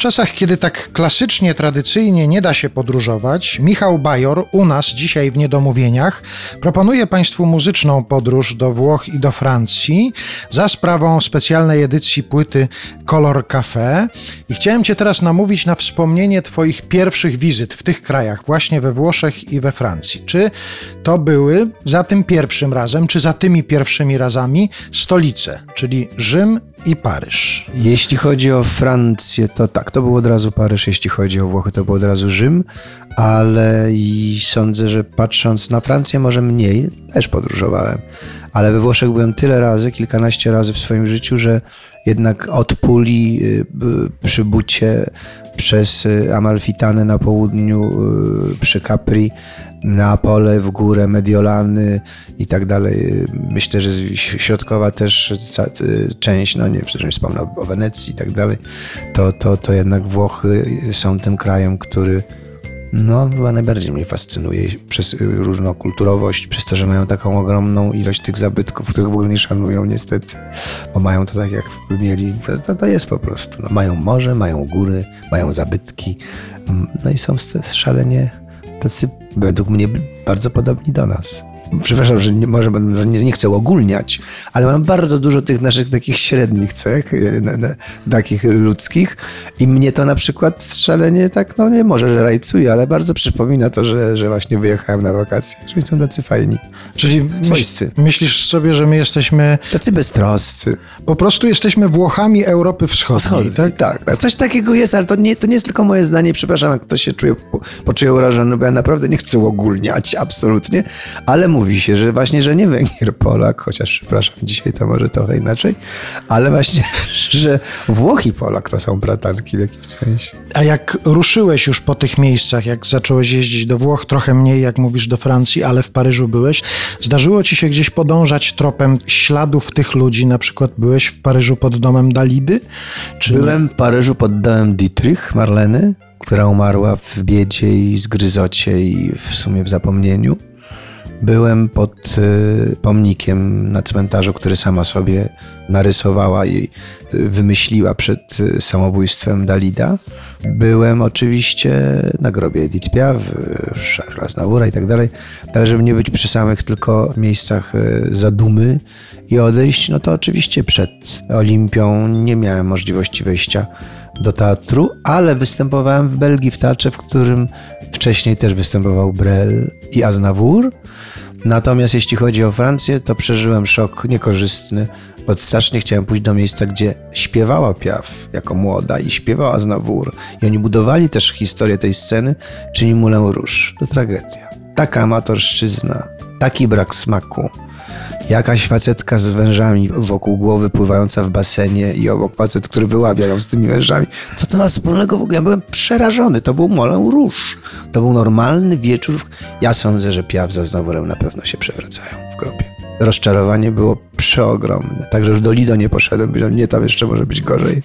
Czasach, kiedy tak klasycznie, tradycyjnie nie da się podróżować, Michał Bajor u nas dzisiaj w Niedomówieniach proponuje Państwu muzyczną podróż do Włoch i do Francji za sprawą specjalnej edycji płyty Color Café. I chciałem Cię teraz namówić na wspomnienie Twoich pierwszych wizyt w tych krajach, właśnie we Włoszech i we Francji. Czy to były za tym pierwszym razem, czy za tymi pierwszymi razami stolice, czyli Rzym i Paryż. Jeśli chodzi o Francję, to tak, to był od razu Paryż, jeśli chodzi o Włochy, to był od razu Rzym, ale i sądzę, że patrząc na Francję, może mniej, też podróżowałem, ale we Włoszech byłem tyle razy, kilkanaście razy w swoim życiu, że jednak od Puli y, przy Bucie, przez y, Amalfitanę na południu, y, przy Capri, Neapole w górę, Mediolany i tak dalej. Myślę, że środkowa też część, no nie, nie wspomnę o Wenecji i tak dalej, to, to, to jednak Włochy są tym krajem, który no, chyba najbardziej mnie fascynuje przez różną kulturowość, przez to, że mają taką ogromną ilość tych zabytków, których w ogóle nie szanują niestety, bo mają to tak, jakby mieli. To, to jest po prostu. No, mają morze, mają góry, mają zabytki, no i są szalenie tacy, według mnie, bardzo podobni do nas przepraszam, że nie, może że nie, nie chcę ogólniać, ale mam bardzo dużo tych naszych takich średnich cech, e, na, na, takich ludzkich i mnie to na przykład szalenie tak, no nie może, że rajcuje, ale bardzo przypomina to, że, że właśnie wyjechałem na wakacje, że są tacy fajni. Czyli myśl, myślisz sobie, że my jesteśmy... Tacy beztroscy. Po prostu jesteśmy Włochami Europy Wschodniej, tak? tak? Tak, coś takiego jest, ale to nie, to nie jest tylko moje zdanie, przepraszam, jak ktoś się czuje, poczuje urażony, bo ja naprawdę nie chcę ogólniać, absolutnie, ale mówię, mówi się, że właśnie, że nie Węgier Polak, chociaż przepraszam, dzisiaj to może trochę inaczej, ale właśnie, że Włochy Polak to są bratanki w jakimś sensie. A jak ruszyłeś już po tych miejscach, jak zacząłeś jeździć do Włoch, trochę mniej jak mówisz do Francji, ale w Paryżu byłeś, zdarzyło ci się gdzieś podążać tropem śladów tych ludzi, na przykład byłeś w Paryżu pod domem Dalidy? Czy Byłem w Paryżu pod domem Dietrich, Marleny, która umarła w biedzie i zgryzocie i w sumie w zapomnieniu. Byłem pod y, pomnikiem na cmentarzu, który sama sobie narysowała i y, wymyśliła przed y, samobójstwem Dalida. Byłem oczywiście na grobie Edith Piaf, Charles Navoura i tak dalej. Ale żeby nie być przy samych tylko miejscach zadumy i odejść, no to oczywiście przed Olimpią nie miałem możliwości wejścia do teatru, ale występowałem w Belgii w teatrze, w którym wcześniej też występował Brel i Aznavour. Natomiast jeśli chodzi o Francję, to przeżyłem szok niekorzystny, bo strasznie chciałem pójść do miejsca, gdzie śpiewała Piaf jako młoda i śpiewała Aznavour. I oni budowali też historię tej sceny, czyli Moulin Rouge. To tragedia. Taka amatorszczyzna, taki brak smaku jakaś facetka z wężami wokół głowy pływająca w basenie i obok facet, który wyławia ją z tymi wężami. Co to ma wspólnego w ogóle? Ja byłem przerażony. To był molę róż. To był normalny wieczór. Ja sądzę, że Piaf za Znoworem na pewno się przewracają w grobie. Rozczarowanie było przeogromne. Także już do Lido nie poszedłem, bo nie, tam jeszcze może być gorzej.